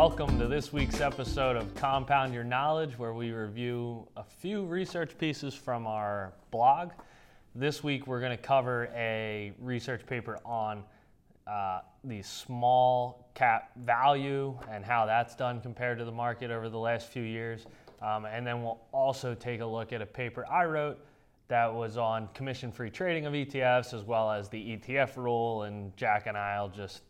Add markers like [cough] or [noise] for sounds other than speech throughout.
Welcome to this week's episode of Compound Your Knowledge, where we review a few research pieces from our blog. This week, we're going to cover a research paper on uh, the small cap value and how that's done compared to the market over the last few years. Um, and then we'll also take a look at a paper I wrote that was on commission free trading of ETFs as well as the ETF rule. And Jack and I will just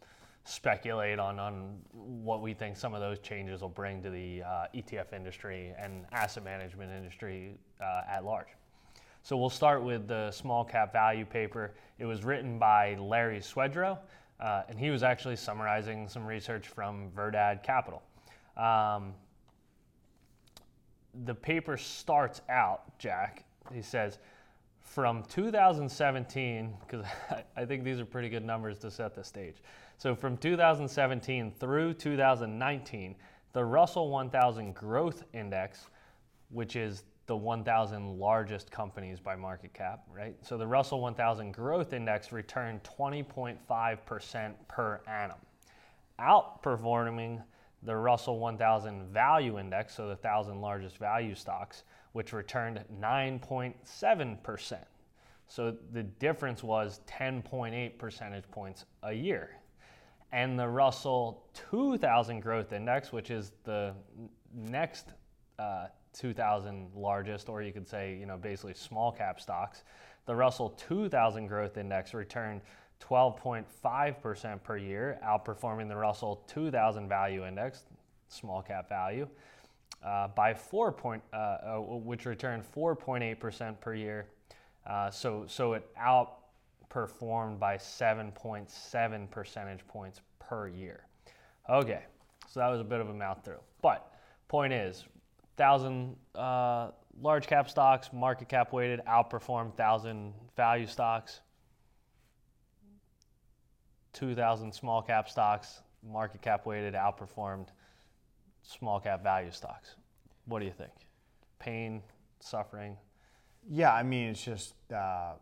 speculate on, on what we think some of those changes will bring to the uh, ETF industry and asset management industry uh, at large. So we'll start with the small cap value paper. It was written by Larry Swedroe, uh, and he was actually summarizing some research from Verdad Capital. Um, the paper starts out, Jack, he says, from 2017, because [laughs] I think these are pretty good numbers to set the stage. So from 2017 through 2019, the Russell 1000 Growth Index, which is the 1,000 largest companies by market cap, right? So the Russell 1000 Growth Index returned 20.5% per annum, outperforming the Russell 1000 Value Index, so the 1,000 largest value stocks, which returned 9.7%. So the difference was 10.8 percentage points a year. And the Russell 2000 Growth Index, which is the next uh, 2,000 largest, or you could say, you know, basically small cap stocks, the Russell 2000 Growth Index returned 12.5% per year, outperforming the Russell 2000 Value Index, small cap value, uh, by four point, uh, uh, which returned 4.8% per year. Uh, so, so it outperformed by 7.7 percentage points per year. Okay, so that was a bit of a mouth. But point is, thousand uh, large cap stocks, market cap weighted, outperformed thousand value stocks. 2,000 small cap stocks, market cap weighted, outperformed small cap value stocks. What do you think? Pain, suffering? Yeah, I mean, it's just, uh,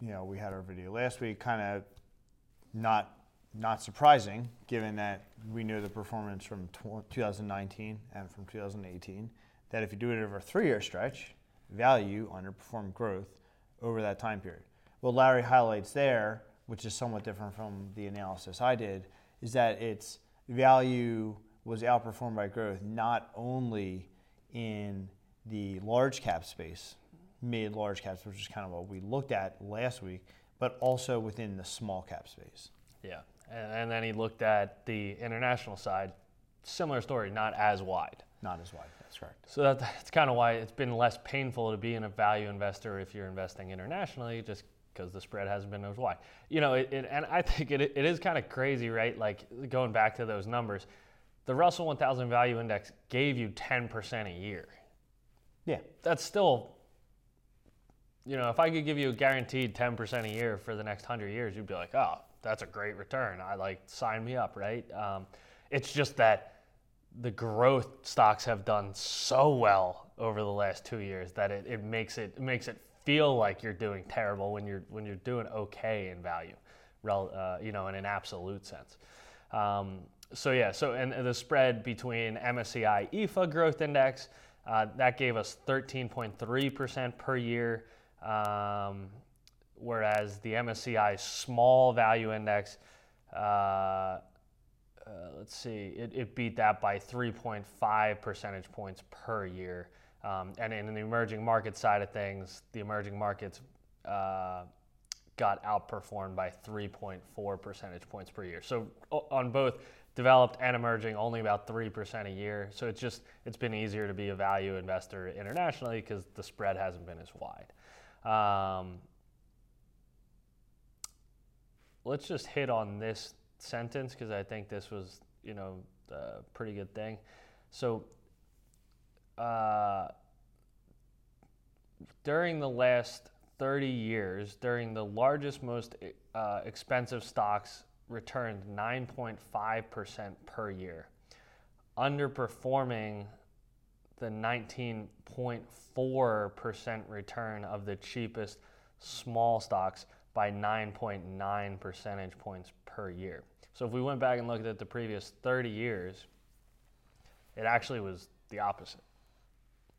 you know, we had our video last week, kind of not not surprising given that we knew the performance from 2019 and from 2018 that if you do it over a three-year stretch, value underperformed growth over that time period. What Larry highlights there, which is somewhat different from the analysis I did, is that its value was outperformed by growth not only in the large cap space, mid large caps, which is kind of what we looked at last week, but also within the small cap space. Yeah. And, and then he looked at the international side. Similar story, not as wide. Not as wide, that's correct. So that, that's kind of why it's been less painful to be in a value investor if you're investing internationally, just because the spread hasn't been as wide. You know, it, it, and I [laughs] think it, it is kind of crazy, right? Like going back to those numbers the Russell 1000 Value Index gave you 10% a year. Yeah. That's still, you know, if I could give you a guaranteed 10% a year for the next 100 years, you'd be like, oh, that's a great return. I like, sign me up, right? Um, it's just that the growth stocks have done so well over the last two years that it, it makes it, it makes it feel like you're doing terrible when you're when you're doing okay in value, uh, you know, in an absolute sense. Um, so yeah, so and the spread between MSCI EAFE growth index uh, that gave us 13.3% per year, um, whereas the MSCI small value index, uh, uh, let's see, it, it, beat that by 3.5 percentage points per year. Um, and in the emerging market side of things, the emerging markets uh, got outperformed by 3.4 percentage points per year. So on both developed and emerging only about 3% a year. So it's just, it's been easier to be a value investor internationally because the spread hasn't been as wide. Um, let's just hit on this sentence because I think this was, you know, a pretty good thing. So, uh, during the last 30 years, during the largest, most uh, expensive stocks returned 9.5% per year, underperforming the 19.4% return of the cheapest small stocks by 9.9 percentage points per year. So if we went back and looked at the previous 30 years, it actually was the opposite.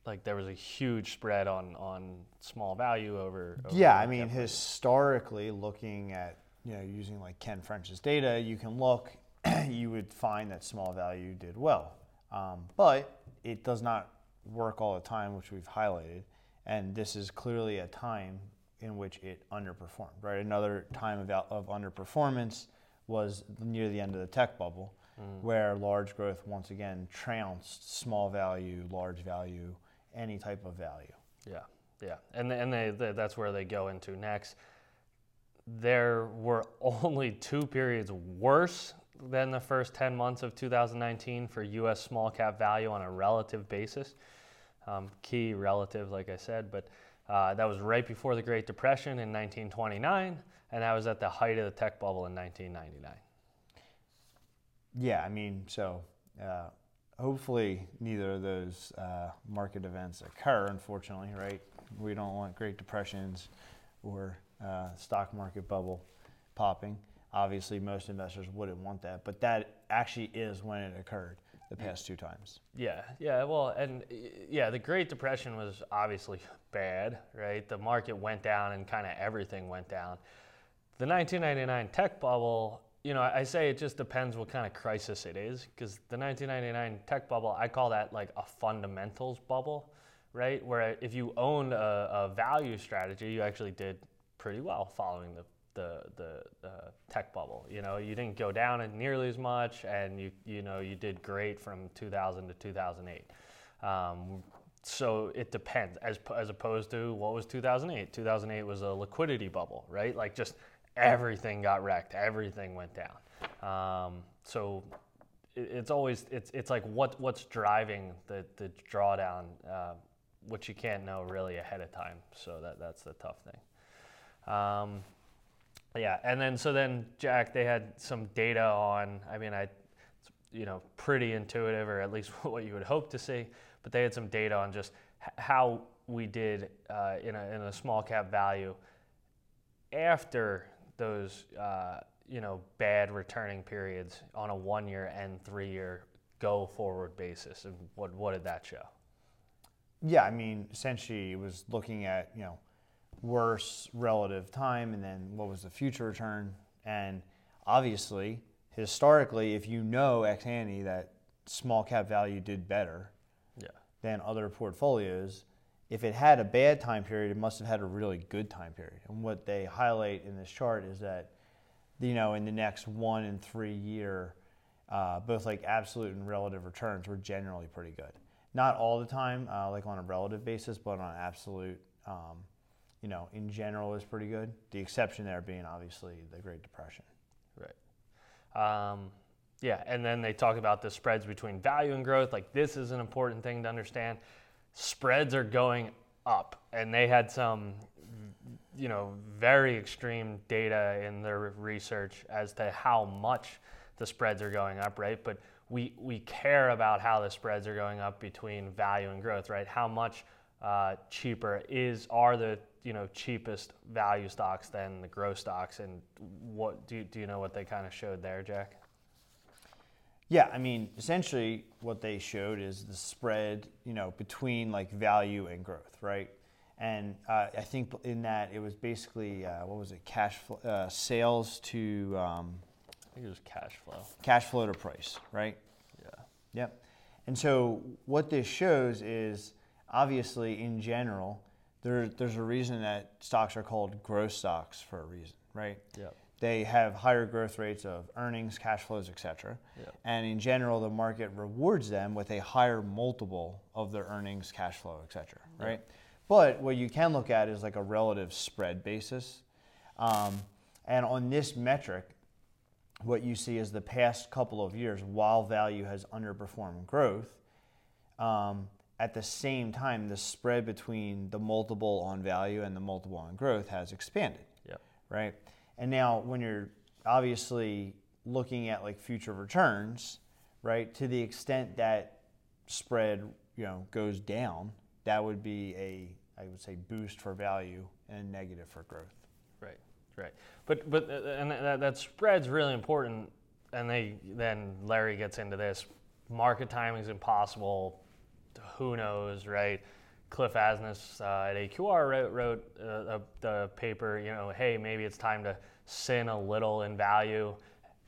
Like there was a huge spread on on small value over. over Yeah, I mean, value. historically, looking at you know using like Ken French's data, you can look, [clears throat] you would find that small value did well, um, but it does not work all the time, which we've highlighted, and this is clearly a time in which it underperformed. Right, another time of out- of underperformance was near the end of the tech bubble, where large growth once again trounced small value, large value, any type of value. Yeah, yeah, and and they, they that's where they go into next. There were [laughs] only two periods worse than the first 10 months of 2019 for U.S. small cap value on a relative basis. Um, key relative, like I said, but uh, that was right before the Great Depression in 1929, and that was at the height of the tech bubble in 1999. Yeah, I mean, so uh, hopefully neither of those uh, market events occur, unfortunately, right? We don't want Great Depressions or uh, stock market bubble popping. Obviously, most investors wouldn't want that, but that actually is when it occurred the past two times. Yeah, yeah, well, and yeah, the Great Depression was obviously bad, right? The market went down and kind of everything went down. The 1999 tech bubble, you know, I say it just depends what kind of crisis it is, because the 1999 tech bubble, I call that like a fundamentals bubble, right? Where if you owned a, a value strategy, you actually did pretty well following the the the uh, tech bubble. You know, you didn't go down nearly as much, and you you know you did great from 2000 to 2008. Um, so it depends, as as opposed to what was 2008. 2008 was a liquidity bubble, right? Like just everything got wrecked, everything went down. Um, so it, it's always it's it's like what what's driving the the drawdown, uh, which you can't know really ahead of time. So that that's the tough thing. Um, yeah, and then so then Jack, they had some data on. I mean, I, you know, pretty intuitive, or at least [laughs] what you would hope to see. But they had some data on just h- how we did uh, in a in a small cap value after those uh, you know bad returning periods on a one year and three year go forward basis, and what what did that show? Yeah, I mean, essentially, it was looking at you know worse relative time, and then what was the future return, and obviously, historically, if you know ex ante that small cap value did better Yeah. than other portfolios, if it had a bad time period, it must have had a really good time period. And what they highlight in this chart is that, you know, in the next one and three year, uh, both like absolute and relative returns were generally pretty good. Not all the time, uh, like on a relative basis, but on absolute, um, you know, in general is pretty good. The exception there being obviously the Great Depression. Right. Um, yeah, and then they talk about the spreads between value and growth. Like this is an important thing to understand. Spreads are going up, and they had some, you know, very extreme data in their research as to how much the spreads are going up. Right, but we we care about how the spreads are going up between value and growth. Right, how much uh, cheaper is are the you know cheapest value stocks than the growth stocks, and what do you, do you know what they kind of showed there, Jack? Yeah, I mean, essentially what they showed is the spread, you know, between like value and growth, right? And uh, I think in that it was basically uh, what was it, cash flow, uh, sales to um, I think it was cash flow. cash flow to price, right? Yeah. Yep. And so what this shows is obviously in general, there, there's a reason that stocks are called growth stocks for a reason, right? Yep. They have higher growth rates of earnings, cash flows, et cetera. Yep. And in general, the market rewards them with a higher multiple of their earnings, cash flow, et cetera, right? But what you can look at is like a relative spread basis. Um, and on this metric, what you see is the past couple of years, while value has underperformed growth, um, at the same time, the spread between the multiple on value and the multiple on growth has expanded Yep. right? And now when you're obviously looking at like future returns, right? To the extent that spread, you know, goes down, that would be a I would say boost for value and negative for growth. Right. Right. But but uh, and that, that spread's really important. And they then Larry gets into this market timing is impossible. Who knows, right? Cliff Asness uh, at AQR wrote, wrote uh, the paper, you know, hey, maybe it's time to sin a little in value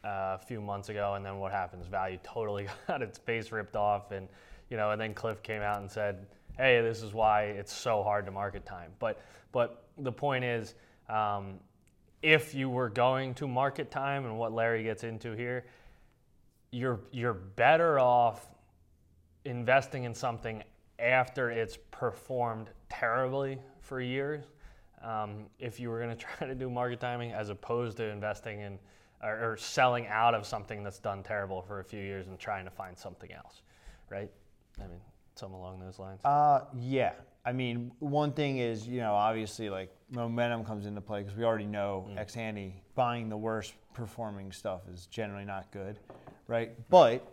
uh, a few months ago, and then what happens? Value totally [laughs] got its face ripped off, and you know, and then Cliff came out and said, hey, this is why it's so hard to market time. But but the point is, um, if you were going to market time, and what Larry gets into here, you're you're better off investing in something after it's performed terribly for years. Um, if you were going [laughs] to try to do market timing as opposed to investing in or, or, selling out of something that's done terrible for a few years and trying to find something else, right? I mean, something along those lines. Uh, yeah. I mean, one thing is, you know, obviously, like momentum comes into play because we already know mm. ex ante buying the worst performing stuff is generally not good, right? But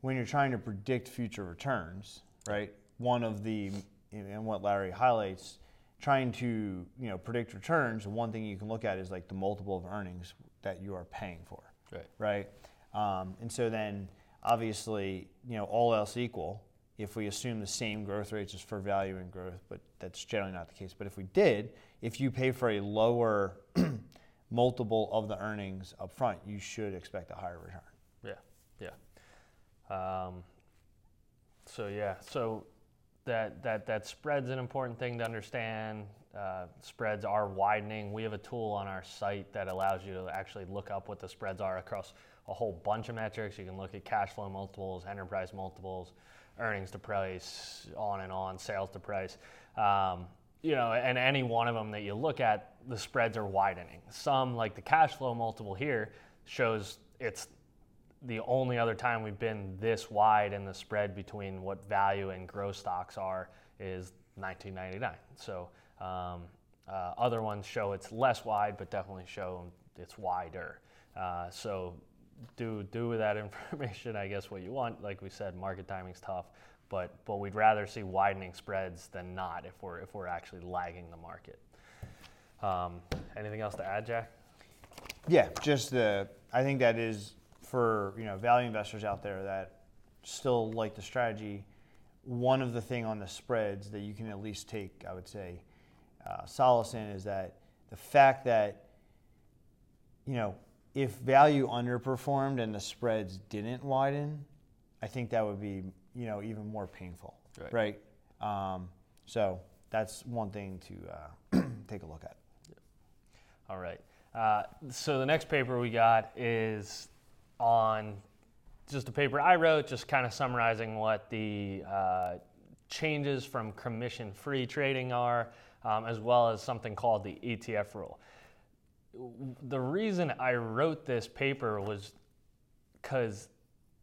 when you're trying to predict future returns, right? one of the and what Larry highlights, trying to you know predict returns. One thing you can look at is like the multiple of earnings that you are paying for. Right. Right. Um, and so then obviously you know all else equal, if we assume the same growth rates as for value and growth, but that's generally not the case. But if we did, if you pay for a lower [clears throat] multiple of the earnings up front, you should expect a higher return. Yeah, yeah. Um, so yeah, so that, that, that spread's an important thing to understand. Uh, spreads are widening. We have a tool on our site that allows you to actually look up what the spreads are across a whole bunch of metrics. You can look at cash flow multiples, enterprise multiples, earnings to price, on and on, sales to price. Um, you know, and any one of them that you look at, the spreads are widening. Some, like the cash flow multiple here, shows it's the only other time we've been this wide in the spread between what value and growth stocks are is 1999. So um, uh, other ones show it's less wide, but definitely show it's wider. Uh, so do do with that [laughs] information, I guess, what you want. Like we said, market timing's tough, but but we'd rather see widening spreads than not if we're if we're actually lagging the market. Um, anything else to add, Jack? Yeah, just the. I think that is for you know value investors out there that still like the strategy, one of the thing on the spreads that you can at least take, I would say, uh, solace in is that the fact that you know if value underperformed and the spreads didn't widen, I think that would be you know even more painful, right? right? Um, so that's one thing to uh, [clears throat] take a look at. All right. Uh, so the next paper we got is on just a paper I wrote, just kind of summarizing what the uh, changes from commission free trading are, um, as well as something called the ETF rule. The reason I wrote this paper was because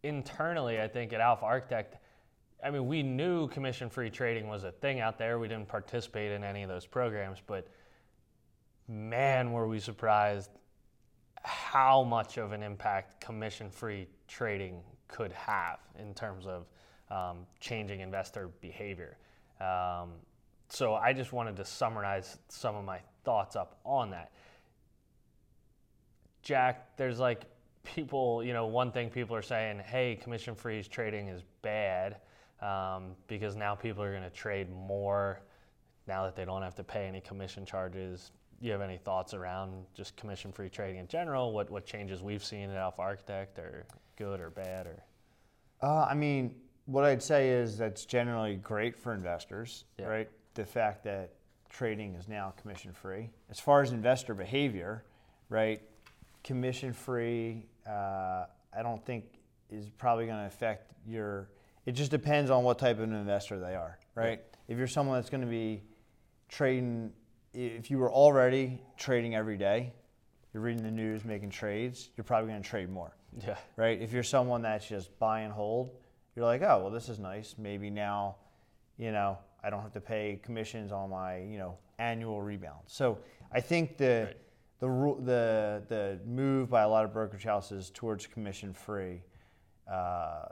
internally, I think at Alpha Architect, I mean, we knew commission free trading was a thing out there. We didn't participate in any of those programs, but man, were we surprised how much of an impact commission free trading could have in terms of um, changing investor behavior. Um, so I just wanted to summarize some of my thoughts up on that. Jack, there's like people, you know, one thing people are saying, hey, commission free trading is bad um, because now people are going to trade more now that they don't have to pay any commission charges you have any thoughts around just commission-free trading in general? What what changes we've seen at Alpha Architect are good or bad or? Uh, I mean, what I'd say is that's generally great for investors, yeah. right? The fact that trading is now commission-free. As far as investor behavior, right? Commission-free, uh, I don't think is probably going to affect your. It just depends on what type of investor they are, right? Yeah. If you're someone that's going to be trading if you were already trading every day, you're reading the news, making trades, you're probably going to trade more. Yeah. Right? If you're someone that's just buy and hold, you're like, oh, well, this is nice. Maybe now, you know, I don't have to pay commissions on my, you know, annual rebound. So I think the right. the the the move by a lot of brokerage houses towards commission free uh,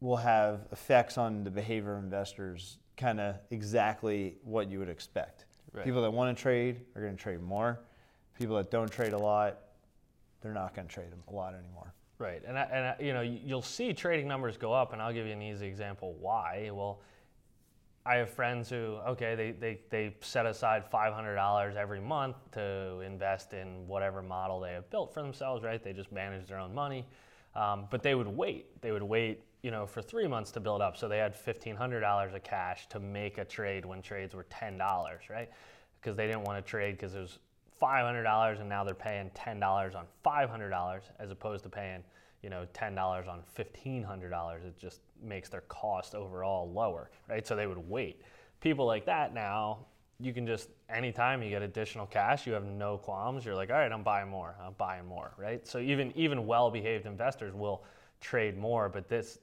will have effects on the behavior of investors, kind of exactly what you would expect. Right. People that want to trade are going to trade more. People that don't trade a lot, they're not going to trade a lot anymore. Right, and I, and I, you know you'll see trading numbers go up, and I'll give you an easy example why. Well, I have friends who okay they they, they set aside five hundred dollars every month to invest in whatever model they have built for themselves. Right, they just manage their own money, um, but they would wait. They would wait you know for three months to build up, so they had fifteen hundred dollars of cash to make a trade when trades were ten dollars. Right, because they didn't want to trade because it was $500 and now they're paying $10 on $500 as opposed to paying you know $10 on $1500 it just makes their cost overall lower right so they would wait people like that now you can just anytime you get additional cash you have no qualms. You're like all right i'm buying more. I'm buying more right? So even even well behaved investors will trade more but this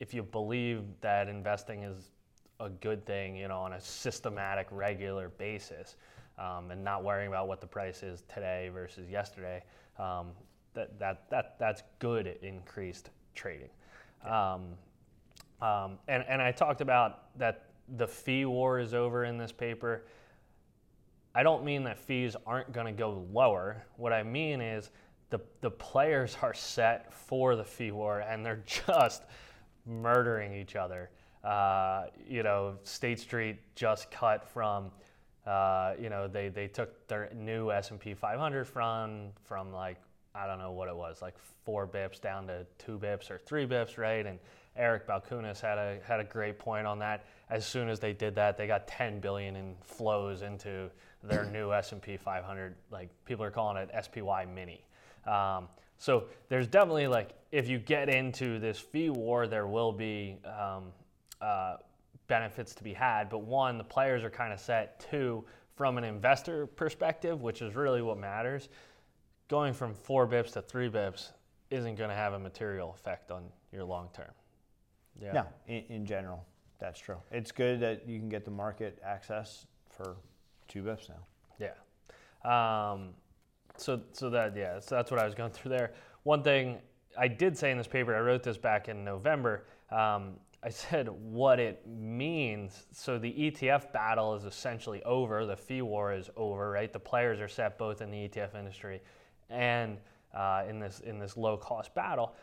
if you believe that investing is a good thing you know on a systematic regular basis um, and not worrying about what the price is today versus yesterday, um, that, that, that, that's good increased trading. Um, um, and, and I talked about that the fee war is over in this paper. I don't mean that fees aren't going to go lower. What I mean is the, the players are set for the fee war and they're [laughs] just murdering each other. Uh, you know, State Street just cut from uh, you know, they, they took their new S&P 500 from from like I don't know what it was, like four bips down to two bips or three bips, right? And Eric Balchunas had a had a great point on that. As soon as they did that, they got 10 billion in flows into their [clears throat] new S&P 500. Like people are calling it SPY Mini. Um, so there's definitely like if you get into this fee war, there will be um, uh, benefits to be had. But one, the players are kind of set. Two, from an investor perspective, which is really what matters, going from four bips to three bips isn't going to have a material effect on your long term. Yeah. No, in, in, general, that's true. It's good that you can get the market access for two bips now. Yeah. Um, so, so that yeah, so that's what I was going through there. One thing I did say in this paper, I wrote this back in November. Um, I said what it means. So the ETF battle is essentially over. The fee war is over, right? The players are set both in the ETF industry and uh, in this in this low cost battle.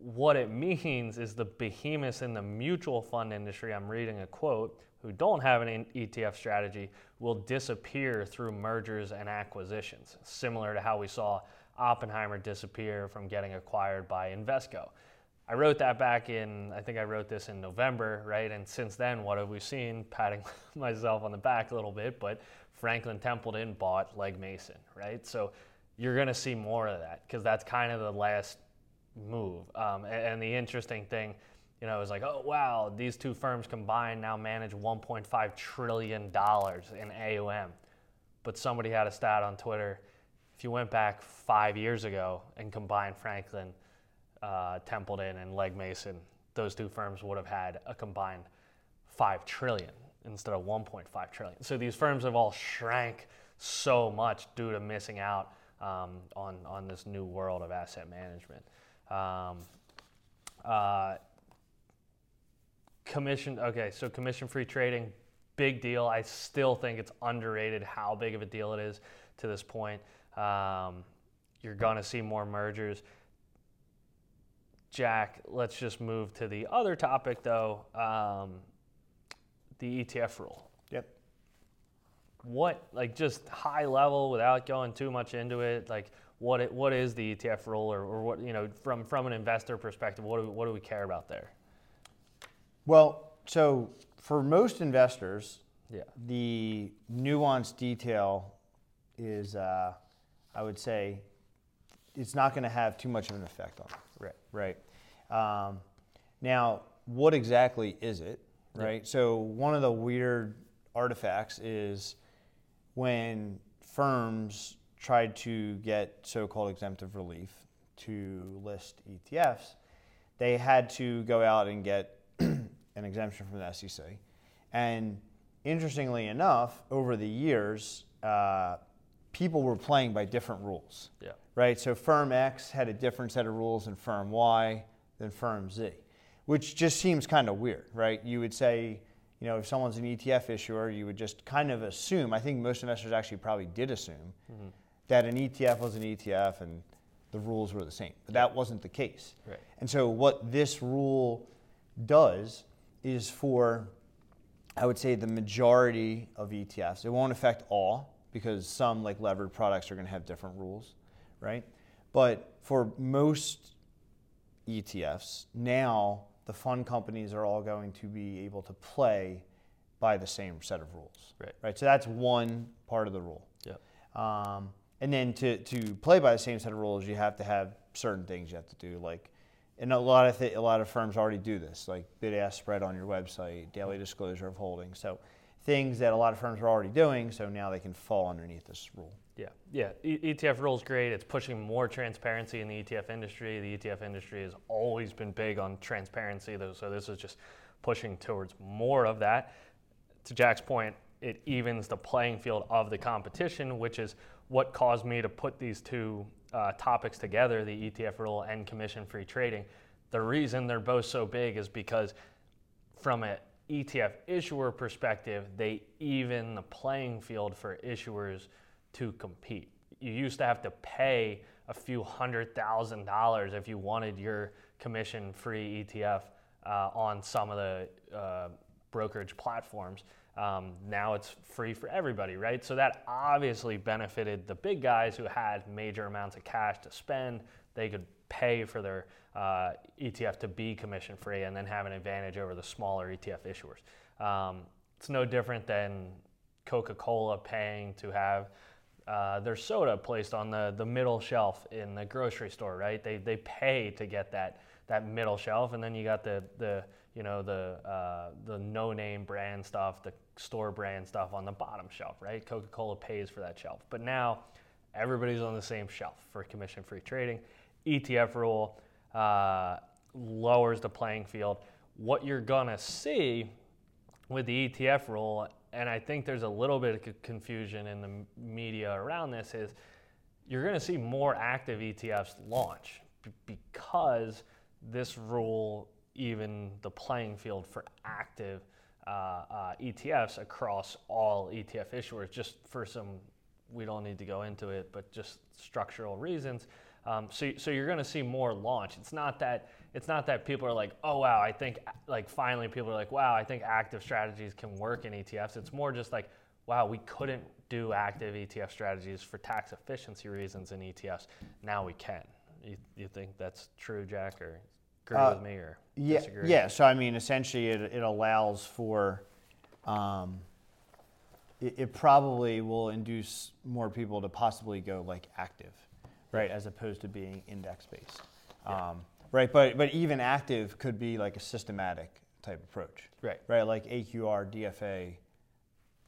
What it means is the behemoths in the mutual fund industry. I'm reading a quote who don't have an ETF strategy will disappear through mergers and acquisitions, similar to how we saw Oppenheimer disappear from getting acquired by Invesco. I wrote that back in, I think I wrote this in November, right? And since then, what have we seen? [laughs] Patting myself on the back a little bit, but Franklin Templeton bought Legg Mason, right? So you're going to see more of that because that's kind of the last move. Um, and, and, the interesting thing, you know, is like, oh, wow, these two firms combined now manage $1.5 trillion in AUM. But somebody had a stat on Twitter. If you went back five years ago and combined Franklin, uh, Templeton and Legg Mason, those two firms would have had a combined five trillion instead of 1.5 trillion. So these firms have all shrank so much due to missing out um, on on this new world of asset management. Um, uh, commission. Okay, so commission-free trading, big deal. I still think it's underrated how big of a deal it is to this point. Um, you're going to see more mergers. Jack, let's just move to the other topic though um, the ETF rule. Yep. What, like, just high level without going too much into it, like, what it, what is the ETF rule, or, or what you know from from an investor perspective, what do we, what do we care about there? Well, so for most investors, yeah. the nuanced detail is, uh, I would say, it's not going to have too much of an effect on them. Right. Right. Um, now, what exactly is it? Right. Yeah. So one of the weird artifacts is when firms tried to get so-called exemptive relief to list ETFs, they had to go out and get [clears throat] an exemption from the SEC. And interestingly enough, over the years, uh, people were playing by different rules. Yeah right? So firm X had a different set of rules than firm Y than firm Z, which just seems kind of weird, right? You would say, you know, if someone's an ETF issuer, you would just kind of assume, I think most investors actually probably did assume, mm-hmm. That an ETF was an ETF and the rules were the same. But that wasn't the case. Right. And so what this rule does is for, I would say, the majority of ETFs. It won't affect all because some like levered products are going to have different rules, right? But for most ETFs, now the fund companies are all going to be able to play by the same set of rules. Right. Right. So that's one part of the rule. Yeah. Um, and then to, to play by the same set of rules, you have to have certain things you have to do. Like, and a lot of th- a lot of firms already do this, like bid ask spread on your website, daily disclosure of holdings. So things that a lot of firms are already doing. So now they can fall underneath this rule. Yeah, yeah. E- ETF rules great. It's pushing more transparency in the ETF industry. The ETF industry has always been big on transparency, though. So this is just pushing towards more of that. To Jack's point, it evens the playing field of the competition, which is what caused me to put these two uh, topics together: the ETF rule and commission-free trading. The reason they're both so big is because from an ETF issuer perspective, they even the playing field for issuers to compete. You used to have to pay a few hundred thousand dollars if you wanted your commission free ETF uh, on some of the uh, brokerage platforms. Um, now it's free for everybody, right? So that obviously benefited the big guys who had major amounts of cash to spend. They could pay for their uh, ETF to be commission free and then have an advantage over the smaller ETF issuers. Um, it's no different than Coca Cola paying to have uh, their soda placed on the, the middle shelf in the grocery store, right? They, they pay to get that, that middle shelf, and then you got the, the you know the uh, the no name brand stuff, the store brand stuff on the bottom shelf, right? Coca Cola pays for that shelf, but now everybody's on the same shelf for commission free trading. ETF rule uh, lowers the playing field. What you're gonna see with the ETF rule, and I think there's a little bit of confusion in the media around this, is you're to see more active ETFs launch because this rule even the playing field for active uh, uh, ETFs across all ETF issuers, just for some, we don't need to go into it, but just structural reasons. Um, so, so you're going to see more launch. It's not that it's not that people are like, oh wow, I think like finally people are like, wow, I think active strategies can work in ETFs. It's more just like, wow, we couldn't do active ETF strategies for tax efficiency reasons in ETFs. Now we can. You, you think that's true, Jack, or agree Uh, with me, or Yeah, disagree? yeah. So I mean, essentially, it, it allows for, um, it, it probably will induce more people to possibly go like active, right, as opposed to being index based, um, right? But but even active could be like a systematic type approach, Right. right? Like AQR, DFA.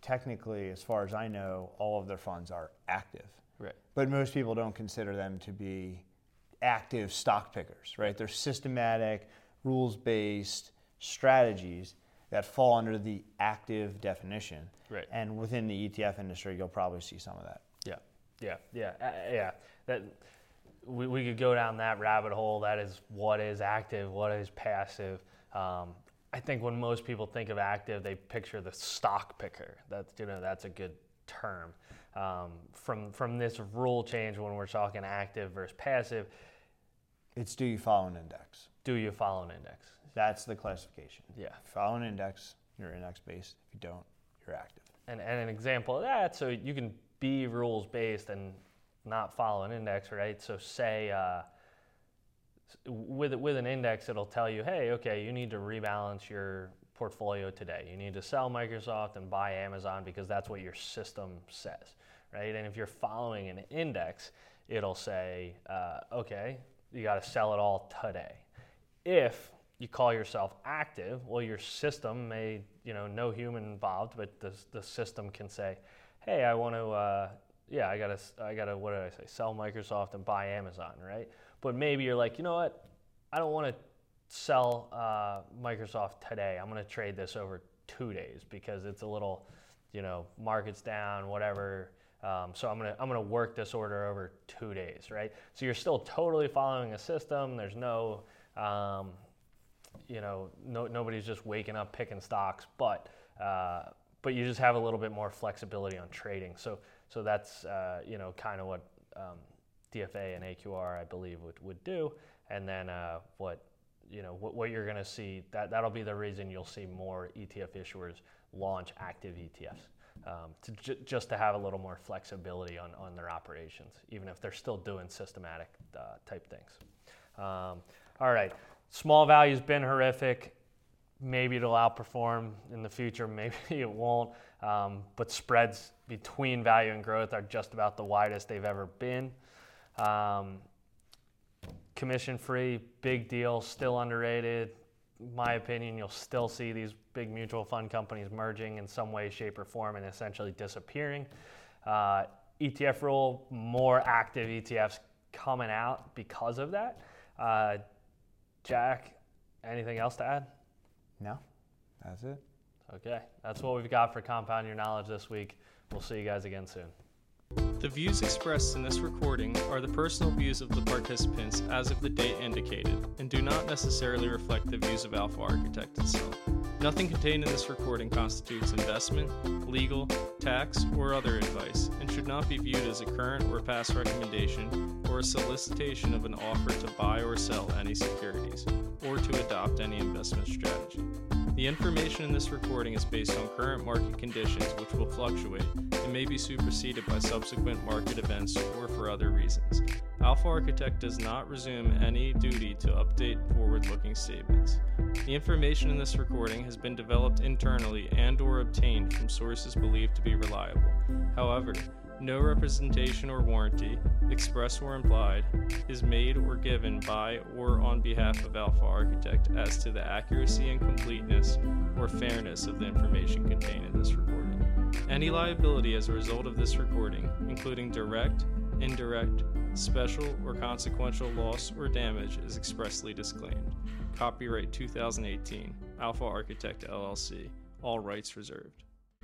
Technically, as far as I know, all of their funds are active. Right. But most people don't consider them to be active stock pickers, right? They're systematic, rules based strategies that fall under the active definition. Right. And within the ETF industry, you'll probably see some of that. Yeah, yeah, yeah, uh, yeah. That we, we could go down that rabbit hole. That is what is active, what is passive. Um, I think when most people think of active, they picture the stock picker. That's you know that's a good term. Um, from from this rule change, when we're talking active versus passive, It's do you follow an index? do you follow an index? That's the classification. Yeah. If you follow an index, you're index based. If you don't, you're active. And, and an example of that, so you can be rules based and not follow an index, right? So say uh, with with an index, it'll tell you, hey, okay, you need to rebalance your portfolio today. You need to sell Microsoft and buy Amazon because that's what your system says, right? And if you're following an index, it'll say, uh, okay, you got to sell it all today. If you call yourself active, well, your system may, you know, no human involved, but the, the system can say, hey, I want to, uh, yeah, I gotta, I gotta, what did I say? Sell Microsoft and buy Amazon, right? But maybe you're like, you know what? I don't want to sell uh, Microsoft today. I'm going to trade this over two days because it's a little, you know, market's down, whatever. Um, so I'm gonna I'm gonna work this order over two days, right? So you're still totally following a system. There's no, um, you know, no, nobody's just waking up picking stocks, but uh, but you just have a little bit more flexibility on trading. So so that's uh, you know kind of what um, DFA and AQR, I believe, would, would do, and then uh, what you know what, what you're going to see that that'll be the reason you'll see more ETF issuers launch active ETFs um, to j- just to have a little more flexibility on, on their operations, even if they're still doing systematic uh, type things. Um, all right, small value's been horrific. Maybe it'll outperform in the future. [laughs] Maybe it won't. Um, but spreads between value and growth are just about the widest they've ever been. Um, commission free, big deal, still underrated. My opinion, you'll still see these big mutual fund companies merging in some way, shape, or form and essentially disappearing. Uh, ETF rule, more active ETFs coming out because of that. Uh, Jack, anything else to add? No, that's it. Okay, that's what we've got for Compound Your Knowledge this week. We'll see you guys again soon. The views expressed in this recording are the personal views of the participants as of the date indicated and do not necessarily reflect the views of Alpha Architect itself. Nothing contained in this recording constitutes investment, legal, tax, or other advice and should not be viewed as a current or past recommendation or a solicitation of an offer to buy or sell any securities or The information in this recording is based on current market conditions, which will fluctuate and may be superseded by subsequent market events or for other reasons. Alpha Architect does not resume any duty to update forward looking statements. The information in this recording has been developed internally and or obtained from sources believed to be reliable. However, no representation or warranty, express or implied, is made or given by or on behalf of Alpha Architect as to the accuracy and completeness or fairness of the information contained in this recording. Any liability as a result of this recording, including direct, indirect, special, or consequential loss or damage, is expressly disclaimed. Copyright 2018, Alpha Architect LLC, all rights reserved.